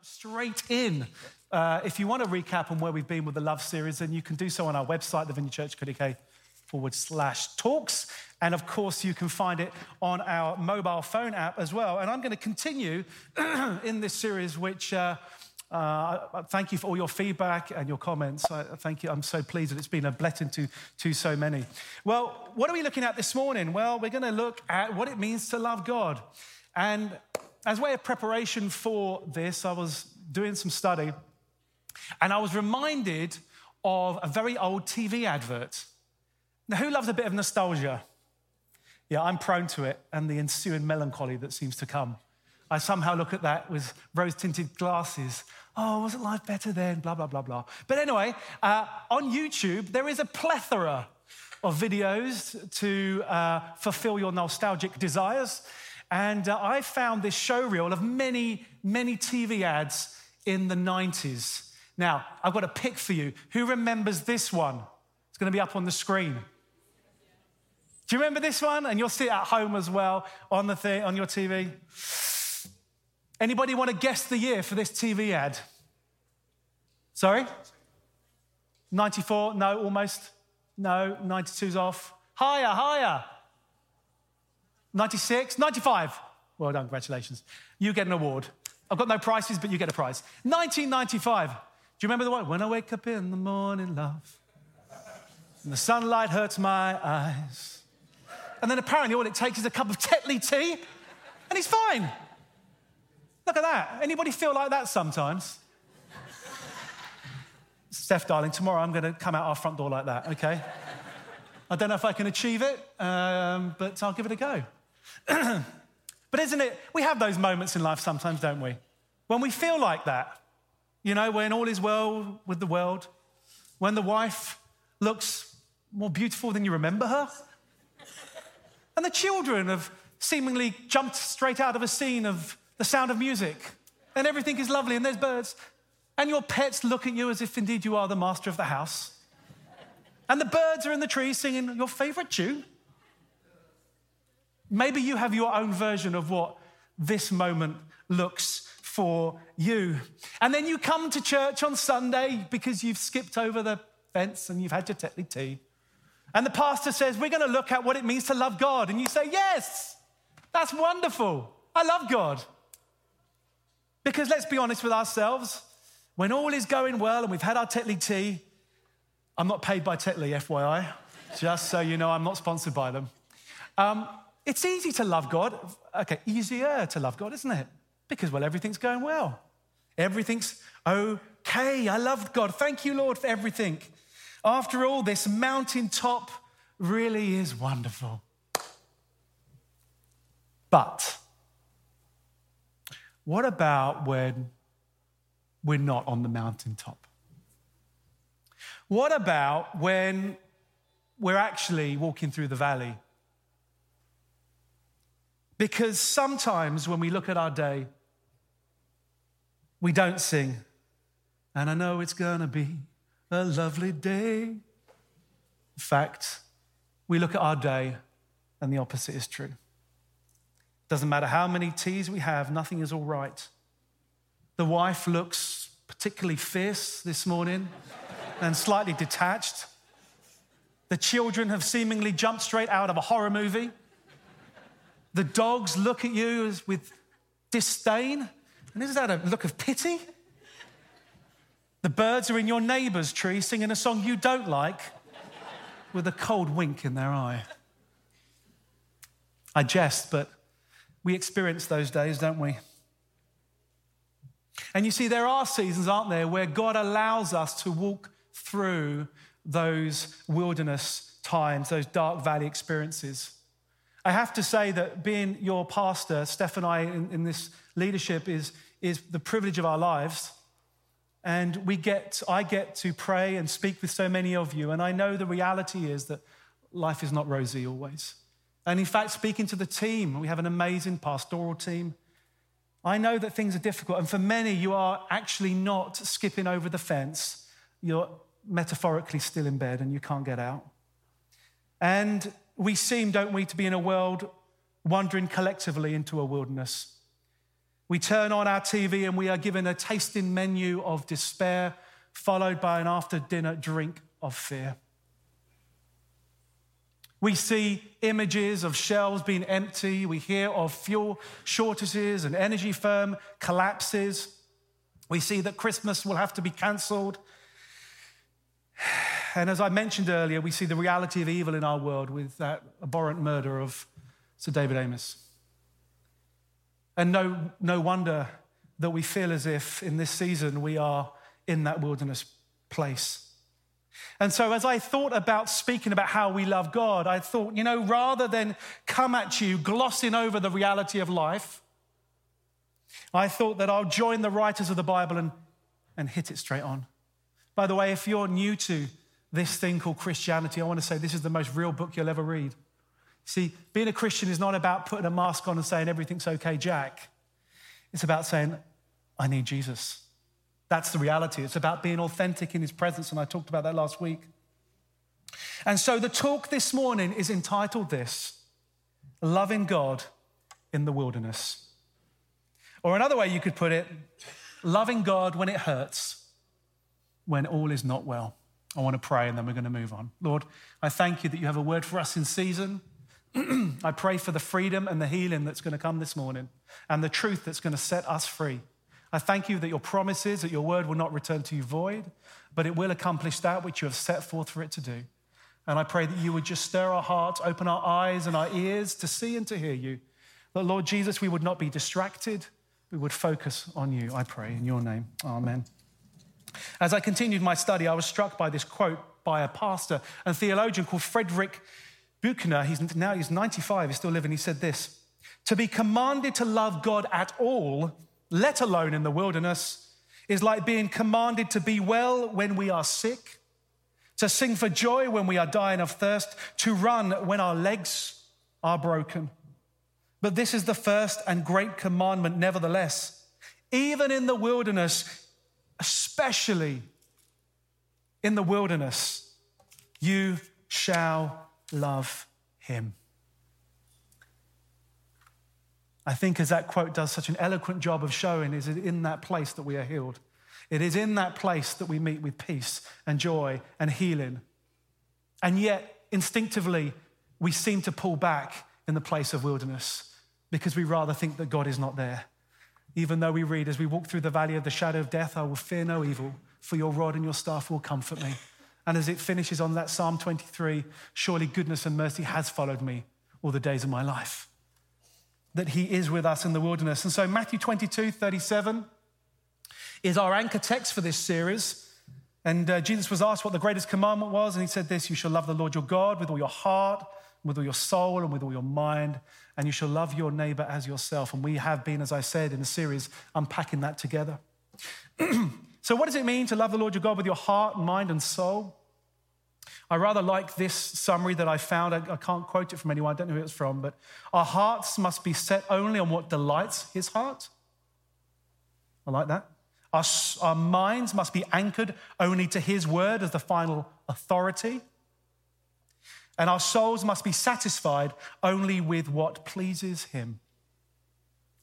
jump straight in. Uh, if you want to recap on where we've been with the Love series, then you can do so on our website, the Vineyard Church UK forward slash talks. And of course, you can find it on our mobile phone app as well. And I'm going to continue in this series, which uh, uh, thank you for all your feedback and your comments. I, thank you. I'm so pleased that it's been a blessing to, to so many. Well, what are we looking at this morning? Well, we're going to look at what it means to love God. And as way of preparation for this, I was doing some study and I was reminded of a very old TV advert. Now, who loves a bit of nostalgia? Yeah, I'm prone to it and the ensuing melancholy that seems to come. I somehow look at that with rose tinted glasses. Oh, wasn't life better then? Blah, blah, blah, blah. But anyway, uh, on YouTube, there is a plethora of videos to uh, fulfill your nostalgic desires. And uh, I found this show reel of many, many TV ads in the 90s. Now, I've got a pick for you. Who remembers this one? It's going to be up on the screen. Do you remember this one? And you'll see it at home as well on the on your TV. Anybody want to guess the year for this TV ad? Sorry? 94? No, almost. No, 92's off. Higher, higher. 96? 95. Well done, congratulations. You get an award. I've got no prizes, but you get a prize. 1995. Do you remember the one? When I wake up in the morning, love, and the sunlight hurts my eyes. And then apparently all it takes is a cup of Tetley tea, and he's fine. Look at that. Anybody feel like that sometimes? Steph, darling, tomorrow I'm going to come out our front door like that, okay? I don't know if I can achieve it, um, but I'll give it a go. but isn't it, we have those moments in life sometimes, don't we? When we feel like that, you know, when all is well with the world, when the wife looks more beautiful than you remember her, and the children have seemingly jumped straight out of a scene of the sound of music, and everything is lovely, and there's birds, and your pets look at you as if indeed you are the master of the house, and the birds are in the trees singing your favorite tune. Maybe you have your own version of what this moment looks for you. And then you come to church on Sunday because you've skipped over the fence and you've had your Tetley tea. And the pastor says, We're going to look at what it means to love God. And you say, Yes, that's wonderful. I love God. Because let's be honest with ourselves, when all is going well and we've had our Tetley tea, I'm not paid by Tetley, FYI, just so you know, I'm not sponsored by them. Um, it's easy to love God. Okay, easier to love God, isn't it? Because, well, everything's going well. Everything's okay. I love God. Thank you, Lord, for everything. After all, this mountaintop really is wonderful. But what about when we're not on the mountaintop? What about when we're actually walking through the valley? Because sometimes when we look at our day, we don't sing, and I know it's gonna be a lovely day. In fact, we look at our day, and the opposite is true. Doesn't matter how many teas we have, nothing is all right. The wife looks particularly fierce this morning and slightly detached. The children have seemingly jumped straight out of a horror movie. The dogs look at you with disdain. And isn't that a look of pity? The birds are in your neighbour's tree singing a song you don't like with a cold wink in their eye. I jest, but we experience those days, don't we? And you see, there are seasons, aren't there, where God allows us to walk through those wilderness times, those dark valley experiences. I have to say that being your pastor, Steph and I in, in this leadership is, is the privilege of our lives. And we get, I get to pray and speak with so many of you. And I know the reality is that life is not rosy always. And in fact, speaking to the team, we have an amazing pastoral team. I know that things are difficult. And for many, you are actually not skipping over the fence. You're metaphorically still in bed and you can't get out. And we seem, don't we, to be in a world wandering collectively into a wilderness. We turn on our TV and we are given a tasting menu of despair, followed by an after dinner drink of fear. We see images of shelves being empty. We hear of fuel shortages and energy firm collapses. We see that Christmas will have to be cancelled. And as I mentioned earlier, we see the reality of evil in our world with that abhorrent murder of Sir David Amess. And no, no wonder that we feel as if in this season we are in that wilderness place. And so, as I thought about speaking about how we love God, I thought, you know, rather than come at you glossing over the reality of life, I thought that I'll join the writers of the Bible and, and hit it straight on. By the way, if you're new to this thing called Christianity, I want to say this is the most real book you'll ever read. See, being a Christian is not about putting a mask on and saying everything's okay, Jack. It's about saying, I need Jesus. That's the reality. It's about being authentic in his presence, and I talked about that last week. And so the talk this morning is entitled This Loving God in the Wilderness. Or another way you could put it, loving God when it hurts, when all is not well. I want to pray and then we're going to move on. Lord, I thank you that you have a word for us in season. I pray for the freedom and the healing that's going to come this morning and the truth that's going to set us free. I thank you that your promises, that your word will not return to you void, but it will accomplish that which you have set forth for it to do. And I pray that you would just stir our hearts, open our eyes and our ears to see and to hear you. That, Lord Jesus, we would not be distracted, we would focus on you, I pray, in your name. Amen. As I continued my study, I was struck by this quote by a pastor and theologian called Frederick Buechner. He's, now he's 95, he's still living. He said this To be commanded to love God at all let alone in the wilderness, is like being commanded to be well when we are sick, to sing for joy when we are dying of thirst, to run when our legs are broken. But this is the first and great commandment, nevertheless. Even in the wilderness, especially in the wilderness, you shall love him. I think, as that quote does such an eloquent job of showing, is it in that place that we are healed. It is in that place that we meet with peace and joy and healing. And yet, instinctively, we seem to pull back in the place of wilderness because we rather think that God is not there. Even though we read, as we walk through the valley of the shadow of death, I will fear no evil, for your rod and your staff will comfort me. And as it finishes on that Psalm 23, surely goodness and mercy has followed me all the days of my life that he is with us in the wilderness. And so, Matthew 22 37 is our anchor text for this series. And uh, Jesus was asked what the greatest commandment was, and he said this You shall love the Lord your God with all your heart, with all your soul, and with all your mind, and you shall love your neighbor as yourself. And we have been, as I said in the series, unpacking that together. so, what does it mean to love the Lord your God with your heart, mind, and soul? I rather like this summary that I found. I, I, can't quote it from anyone, I don't know who it's from, but our hearts must be set only on what delights his heart. I like that. Our, our minds must be anchored only to his word as the final authority. And our souls must be satisfied only with what pleases him.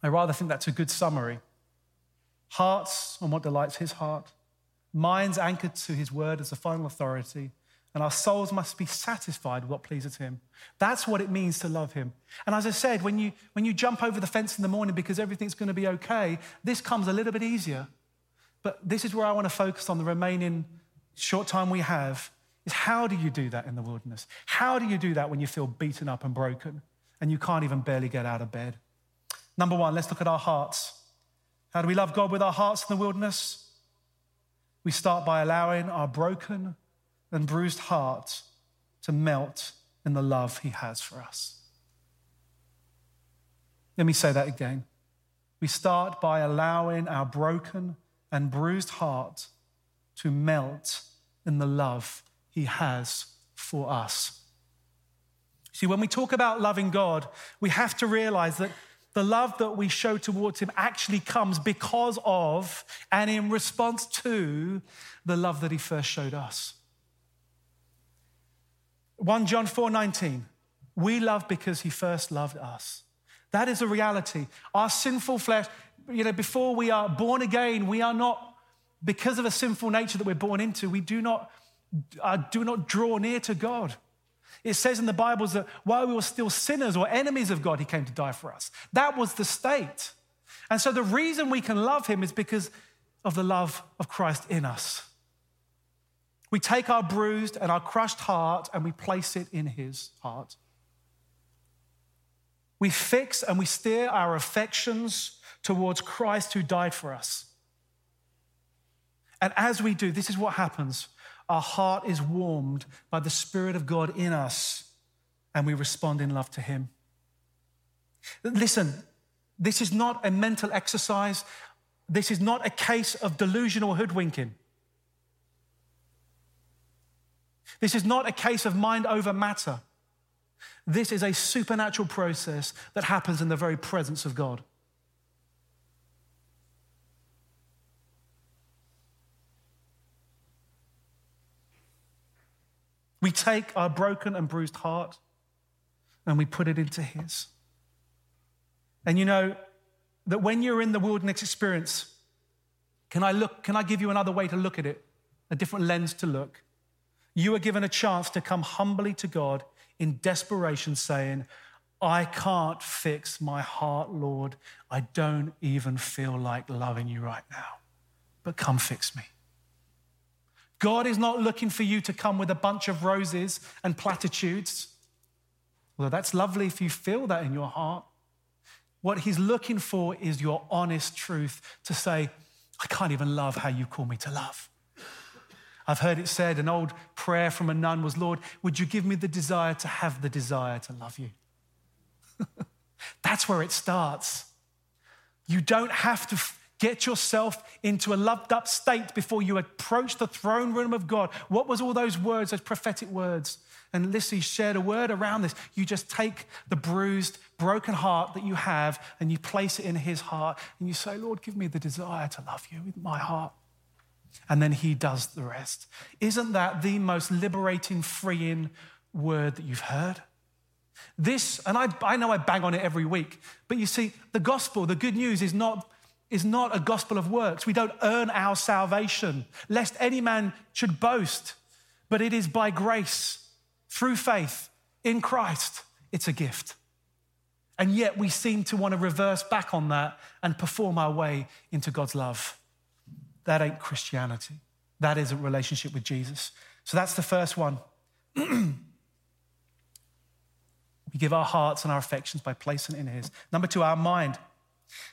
I rather think that's a good summary. Hearts on what delights his heart, minds anchored to his word as the final authority, and our souls must be satisfied with what pleases him. That's what it means to love him. And as I said, when you, when you jump over the fence in the morning because everything's going to be okay, this comes a little bit easier. But this is where I want to focus on the remaining short time we have is how do you do that in the wilderness? How do you do that when you feel beaten up and broken and you can't even barely get out of bed? Number one, let's look at our hearts. How do we love God with our hearts in the wilderness? We start by allowing our broken, and bruised heart to melt in the love he has for us. Let me say that again. We start by allowing our broken and bruised heart to melt in the love he has for us. See, when we talk about loving God, we have to realize that the love that we show towards him actually comes because of and in response to the love that he first showed us. 1 John 4 19. We love because he first loved us. That is a reality. Our sinful flesh, you know, before we are born again, we are not, because of a sinful nature that we're born into, we do not, uh, do not draw near to God. It says in the Bibles that while we were still sinners or enemies of God, He came to die for us. That was the state. And so the reason we can love Him is because of the love of Christ in us. We take our bruised and our crushed heart and we place it in His heart. We fix and we steer our affections towards Christ who died for us. And as we do, this is what happens our heart is warmed by the Spirit of God in us, and we respond in love to Him. Listen, this is not a mental exercise. This is not a case of delusional hoodwinking. This is not a case of mind over matter. This is a supernatural process that happens in the very presence of God. We take our broken and bruised heart and we put it into His. And you know that when you're in the wilderness experience, can I look, can I give you another way to look at it? A different lens to look. You are given a chance to come humbly to God in desperation, saying, I can't fix my heart, Lord. I don't even feel like loving you right now, but come fix me. God is not looking for you to come with a bunch of roses and platitudes. Although that's lovely if you feel that in your heart. What he's looking for is your honest truth to say, I can't even love how you call me to love. I've heard it said, an old prayer from a nun was, Lord, would you give me the desire to have the desire to love you? That's where it starts. You don't have to get yourself into a loved up state before you approach the throne room of God. What was all those words, those prophetic words? And Lissy shared a word around this. You just take the bruised, broken heart that you have and you place it in his heart and you say, Lord, give me the desire to love you with my heart and then he does the rest. Isn't that the most liberating, freeing word that you've heard? This, and I, I know I bang on it every week, but you see, the gospel, the good news is not, is not a gospel of works. We don't earn our salvation, lest any man should boast, but it is by grace, through faith in Christ. It's a gift. And yet we seem to want to reverse back on that and perform our way into God's love. That ain't Christianity. That isn't relationship with Jesus. So that's the first one. we give our hearts and our affections by placing it in His. Number two, our mind.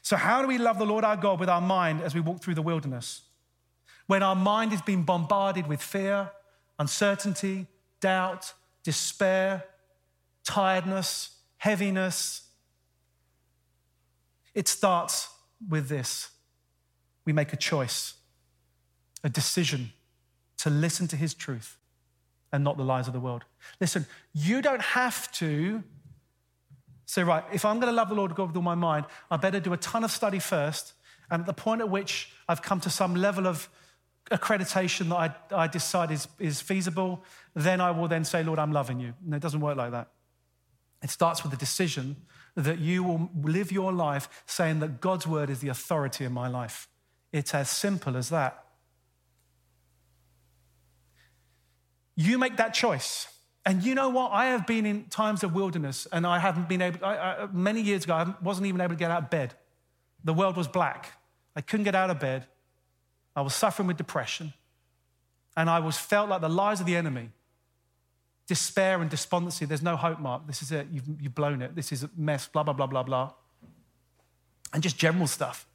So, how do we love the Lord our God with our mind as we walk through the wilderness? When our mind is being bombarded with fear, uncertainty, doubt, despair, tiredness, heaviness, it starts with this we make a choice a decision to listen to his truth and not the lies of the world. Listen, you don't have to say, right, if I'm going to love the Lord God with all my mind, I better do a ton of study first. And at the point at which I've come to some level of accreditation that I, I decide is, is feasible, then I will then say, Lord, I'm loving you. And it doesn't work like that. It starts with a decision that you will live your life saying that God's word is the authority in my life. It's as simple as that. You make that choice. And you know what? I have been in times of wilderness and I haven't been able, I, I, many years ago, I wasn't even able to get out of bed. The world was black. I couldn't get out of bed. I was suffering with depression. And I was felt like the lies of the enemy despair and despondency. There's no hope, Mark. This is it. You've, you've blown it. This is a mess, blah, blah, blah, blah, blah. And just general stuff.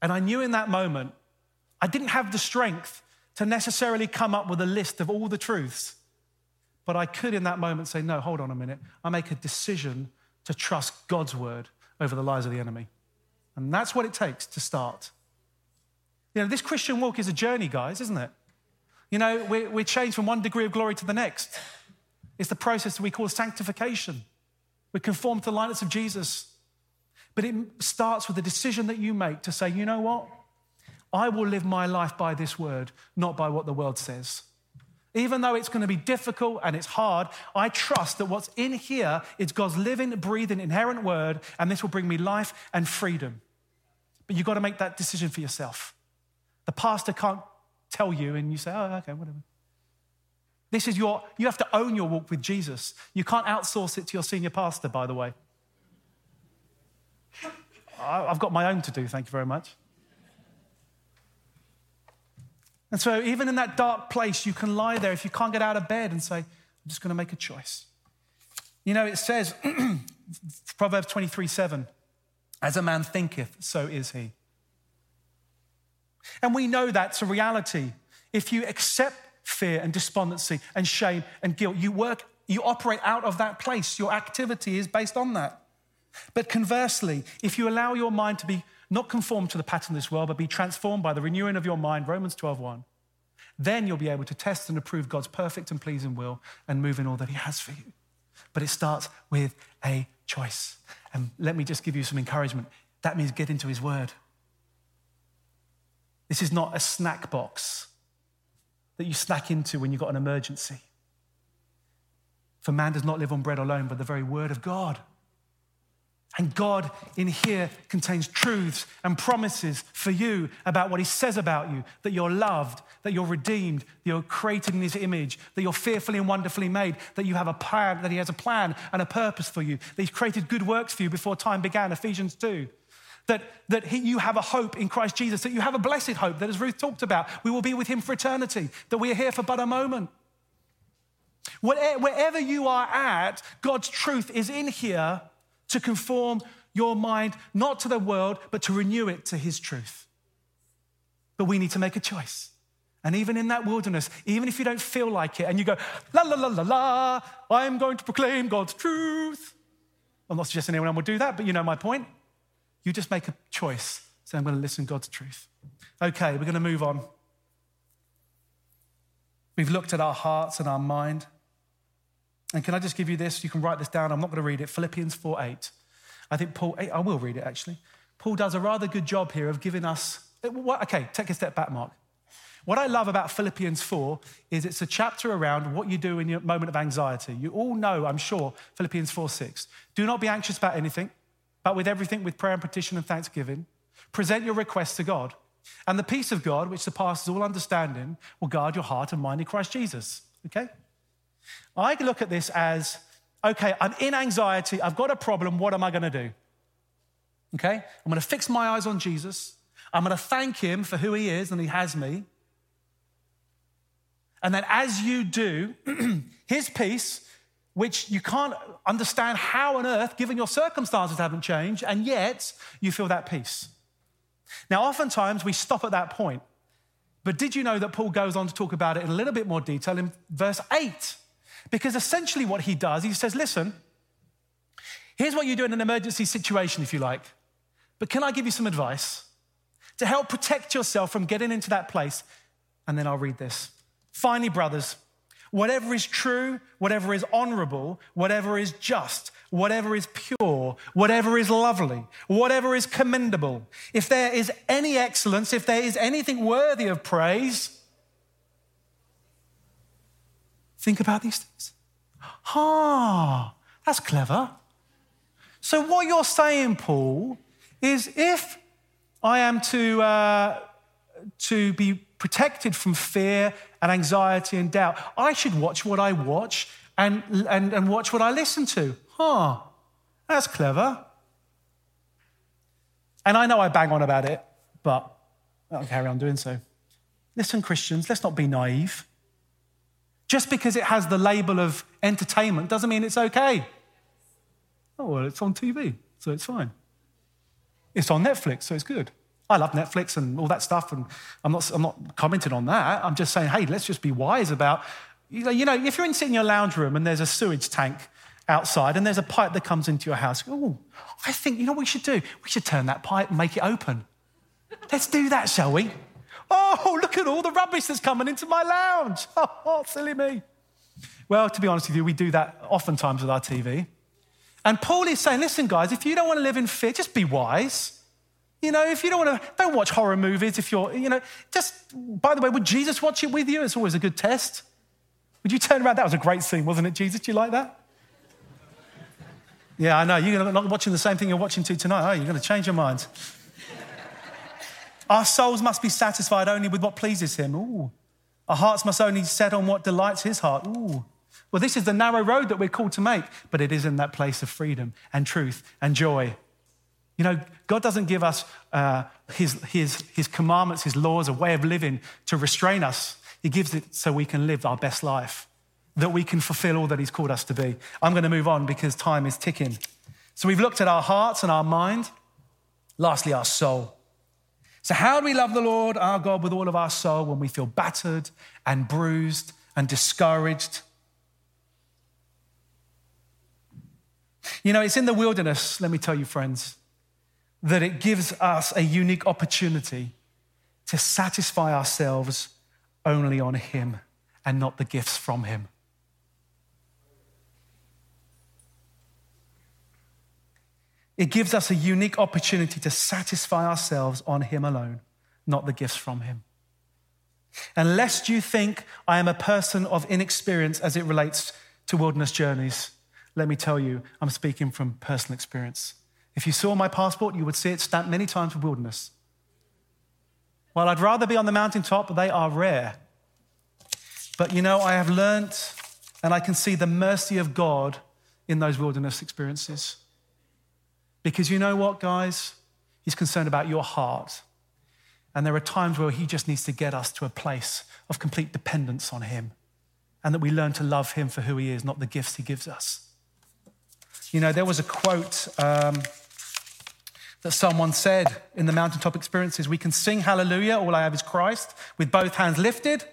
And I knew in that moment, I didn't have the strength to necessarily come up with a list of all the truths. But I could in that moment say, no, hold on a minute. I make a decision to trust God's word over the lies of the enemy. And that's what it takes to start. You know, this Christian walk is a journey, guys, isn't it? You know, we're, we're changed from one degree of glory to the next. It's the process that we call sanctification. We conform to the likeness of Jesus. But it starts with the decision that you make to say, you know what? I will live my life by this word, not by what the world says. Even though it's going to be difficult and it's hard, I trust that what's in here is God's living, breathing, inherent word, and this will bring me life and freedom. But you've got to make that decision for yourself. The pastor can't tell you, and you say, oh, okay, whatever. This is your, you have to own your walk with Jesus. You can't outsource it to your senior pastor, by the way. I've got my own to do, thank you very much. And so, even in that dark place, you can lie there if you can't get out of bed and say, I'm just going to make a choice. You know, it says, Proverbs 23 7, as a man thinketh, so is he. And we know that's a reality. If you accept fear and despondency and shame and guilt, you work, you operate out of that place. Your activity is based on that. But conversely, if you allow your mind to be not conform to the pattern of this world, but be transformed by the renewing of your mind, Romans 12:1, then you'll be able to test and approve God's perfect and pleasing will and move in all that He has for you. But it starts with a choice. And let me just give you some encouragement. That means get into His Word. This is not a snack box that you snack into when you've got an emergency. For man does not live on bread alone, but the very Word of God. And God in here contains truths and promises for you about what He says about you that you're loved, that you're redeemed, that you're created in His image, that you're fearfully and wonderfully made, that you have a plan, that He has a plan and a purpose for you, that He's created good works for you before time began, Ephesians 2. That, that he, you have a hope in Christ Jesus, that you have a blessed hope, that as Ruth talked about, we will be with Him for eternity, that we are here for but a moment. Wherever you are at, God's truth is in here to conform your mind not to the world, but to renew it to His truth. But we need to make a choice. And even in that wilderness, even if you don't feel like it and you go, la, la, la, la, la, I'm going to proclaim God's truth. I'm not suggesting anyone will do that, but you know my point. You just make a choice. Say, I'm going to listen to God's truth. Okay, we're going to move on. We've looked at our hearts and our mind. And can I just give you this? You can write this down. I'm not going to read it. Philippians 4 8. I think Paul, eh, I will read it actually. Paul does a rather good job here of giving us. Eh, okay, take a step back, Mark. What I love about Philippians 4 is it's a chapter around what you do in your moment of anxiety. You all know, I'm sure, Philippians 4 6. Do not be anxious about anything, but with everything, with prayer and petition and thanksgiving, present your requests to God. And the peace of God, which surpasses all understanding, will guard your heart and mind in Christ Jesus. Okay? I look at this as okay, I'm in anxiety, I've got a problem, what am I going to do? Okay, I'm going to fix my eyes on Jesus. I'm going to thank him for who he is and he has me. And then as you do, his peace, which you can't understand how on earth, given your circumstances haven't changed, and yet you feel that peace. Now, oftentimes we stop at that point. But did you know that Paul goes on to talk about it in a little bit more detail in verse 8? Because essentially, what he does, he says, Listen, here's what you do in an emergency situation, if you like. But can I give you some advice to help protect yourself from getting into that place? And then I'll read this. Finally, brothers, whatever is true, whatever is honorable, whatever is just, whatever is pure, whatever is lovely, whatever is commendable, if there is any excellence, if there is anything worthy of praise, Think about these things. Ah, that's clever. So, what you're saying, Paul, is if I am to, uh, to be protected from fear and anxiety and doubt, I should watch what I watch and, and, and watch what I listen to. Huh, that's clever. And I know I bang on about it, but I'll carry on doing so. Listen, Christians, let's not be naive. Just because it has the label of entertainment doesn't mean it's okay. Oh, well, it's on TV, so it's fine. It's on Netflix, so it's good. I love Netflix and all that stuff, and I'm not, I'm not commenting on that. I'm just saying, hey, let's just be wise about, you know, you know if you're in, in your lounge room and there's a sewage tank outside and there's a pipe that comes into your house, oh, I think, you know what we should do? We should turn that pipe and make it open. Let's do that, shall we? Oh, look at all the rubbish that's coming into my lounge. Oh, silly me. Well, to be honest with you, we do that oftentimes with our TV. And Paul is saying, listen, guys, if you don't want to live in fear, just be wise. You know, if you don't want to, don't watch horror movies. If you're, you know, just, by the way, would Jesus watch it with you? It's always a good test. Would you turn around? That was a great scene, wasn't it, Jesus? Do you like that? Yeah, I know. You're not watching the same thing you're watching to tonight, are you? You're going to change your minds. Our souls must be satisfied only with what pleases Him. Ooh. Our hearts must only set on what delights His heart. Ooh. Well, this is the narrow road that we're called to make, but it is in that place of freedom and truth and joy. You know, God doesn't give us uh, his, his, his commandments, His laws, a way of living to restrain us. He gives it so we can live our best life, that we can fulfill all that He's called us to be. I'm going to move on because time is ticking. So we've looked at our hearts and our mind, lastly, our soul. So, how do we love the Lord our God with all of our soul when we feel battered and bruised and discouraged? You know, it's in the wilderness, let me tell you, friends, that it gives us a unique opportunity to satisfy ourselves only on Him and not the gifts from Him. It gives us a unique opportunity to satisfy ourselves on Him alone, not the gifts from Him. And lest you think I am a person of inexperience as it relates to wilderness journeys, let me tell you, I'm speaking from personal experience. If you saw my passport, you would see it stamped many times for wilderness. While I'd rather be on the mountaintop, they are rare. But you know, I have learnt and I can see the mercy of God in those wilderness experiences. Because you know what, guys? He's concerned about your heart. And there are times where he just needs to get us to a place of complete dependence on him and that we learn to love him for who he is, not the gifts he gives us. You know, there was a quote um, that someone said in the mountaintop experiences we can sing hallelujah, all I have is Christ, with both hands lifted,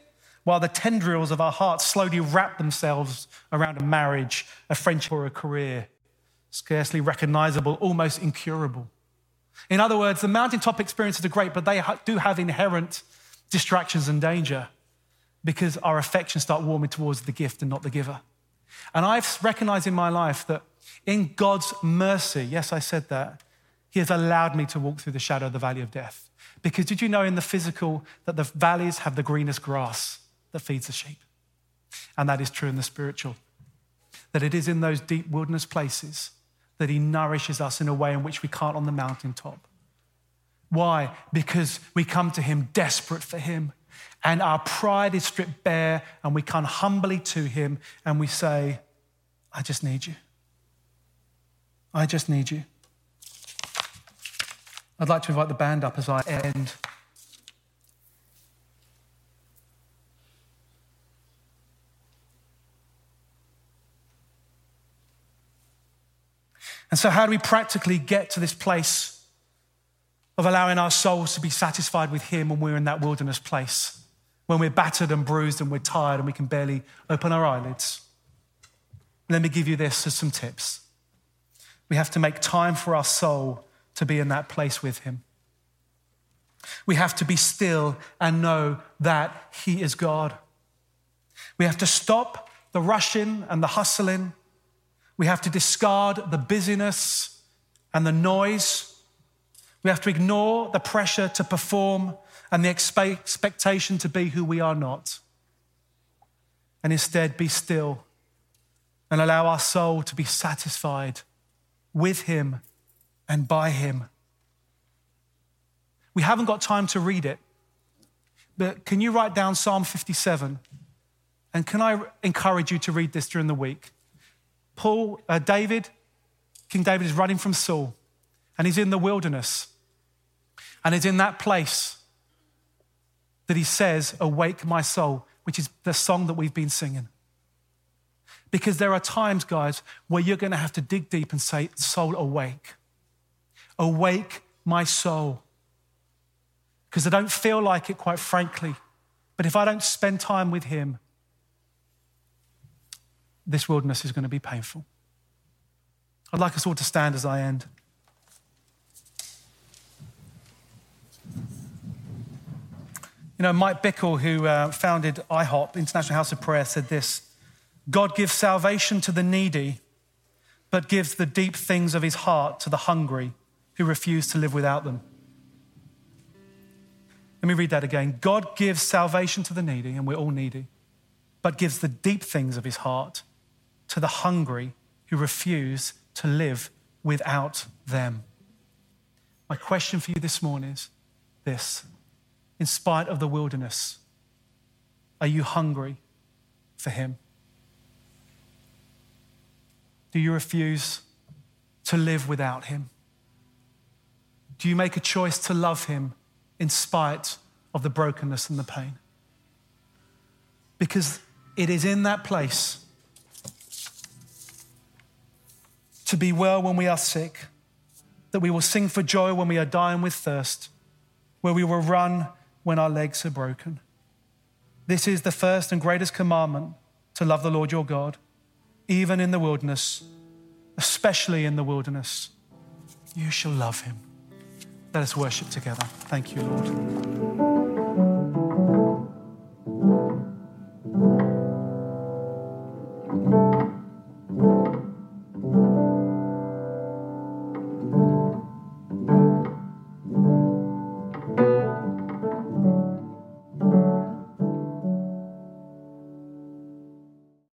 while the tendrils of our hearts slowly wrap themselves around a marriage, a friendship, or a career scarcely recognizable, almost incurable. In other words, the mountaintop experiences are great, but they do have inherent distractions and danger because our affections start warming towards the gift and not the giver. And I've recognized in my life that in God's mercy, yes, I said that, He has allowed me to walk through the shadow of the valley of death. Because did you know in the physical that the valleys have the greenest grass that feeds the sheep? And that is true in the spiritual. That it is in those deep wilderness places that He nourishes us in a way in which we can't on the mountaintop. Why? Because we come to Him desperate for Him, and our pride is stripped bare, and we come humbly to Him and we say, I just need you. I just need you. I'd like to invite the band up as I end. And so, how do we practically get to this place of allowing our souls to be satisfied with Him when we're in that wilderness place? When we're battered and bruised and we're tired and we can barely open our eyelids? Let me give you this as some tips. We have to make time for our soul to be in that place with Him. We have to be still and know that He is God. We have to stop the rushing and the hustling we have to discard the busyness and the noise. We have to ignore the pressure to perform and the expectation to be who we are not. And instead, be still and allow our soul to be satisfied with Him and by Him. We haven't got time to read it, but can you write down Psalm 57? And can I encourage you to read this during the week? Paul, uh, David, King David is running from Saul and he's in the wilderness. And it's in that place that he says, Awake my soul, which is the song that we've been singing. Because there are times, guys, where you're going to have to dig deep and say, Soul, awake. Awake my soul. Because I don't feel like it, quite frankly. But if I don't spend time with him, this wilderness is going to be painful. I'd like us all to stand as I end. You know, Mike Bickle, who uh, founded IHOP, International House of Prayer, said this God gives salvation to the needy, but gives the deep things of his heart to the hungry who refuse to live without them. Let me read that again. God gives salvation to the needy, and we're all needy but gives the deep things of his heart to the hungry who refuse to live without them. My question for you this morning is this In spite of the wilderness, are you hungry for him? Do you refuse to live without him? Do you make a choice to love him in spite of the brokenness and the pain? Because it is in that place to be well when we are sick, that we will sing for joy when we are dying with thirst, where we will run when our legs are broken. This is the first and greatest commandment to love the Lord your God, even in the wilderness, especially in the wilderness. You shall love him. Let us worship together. Thank you, Lord.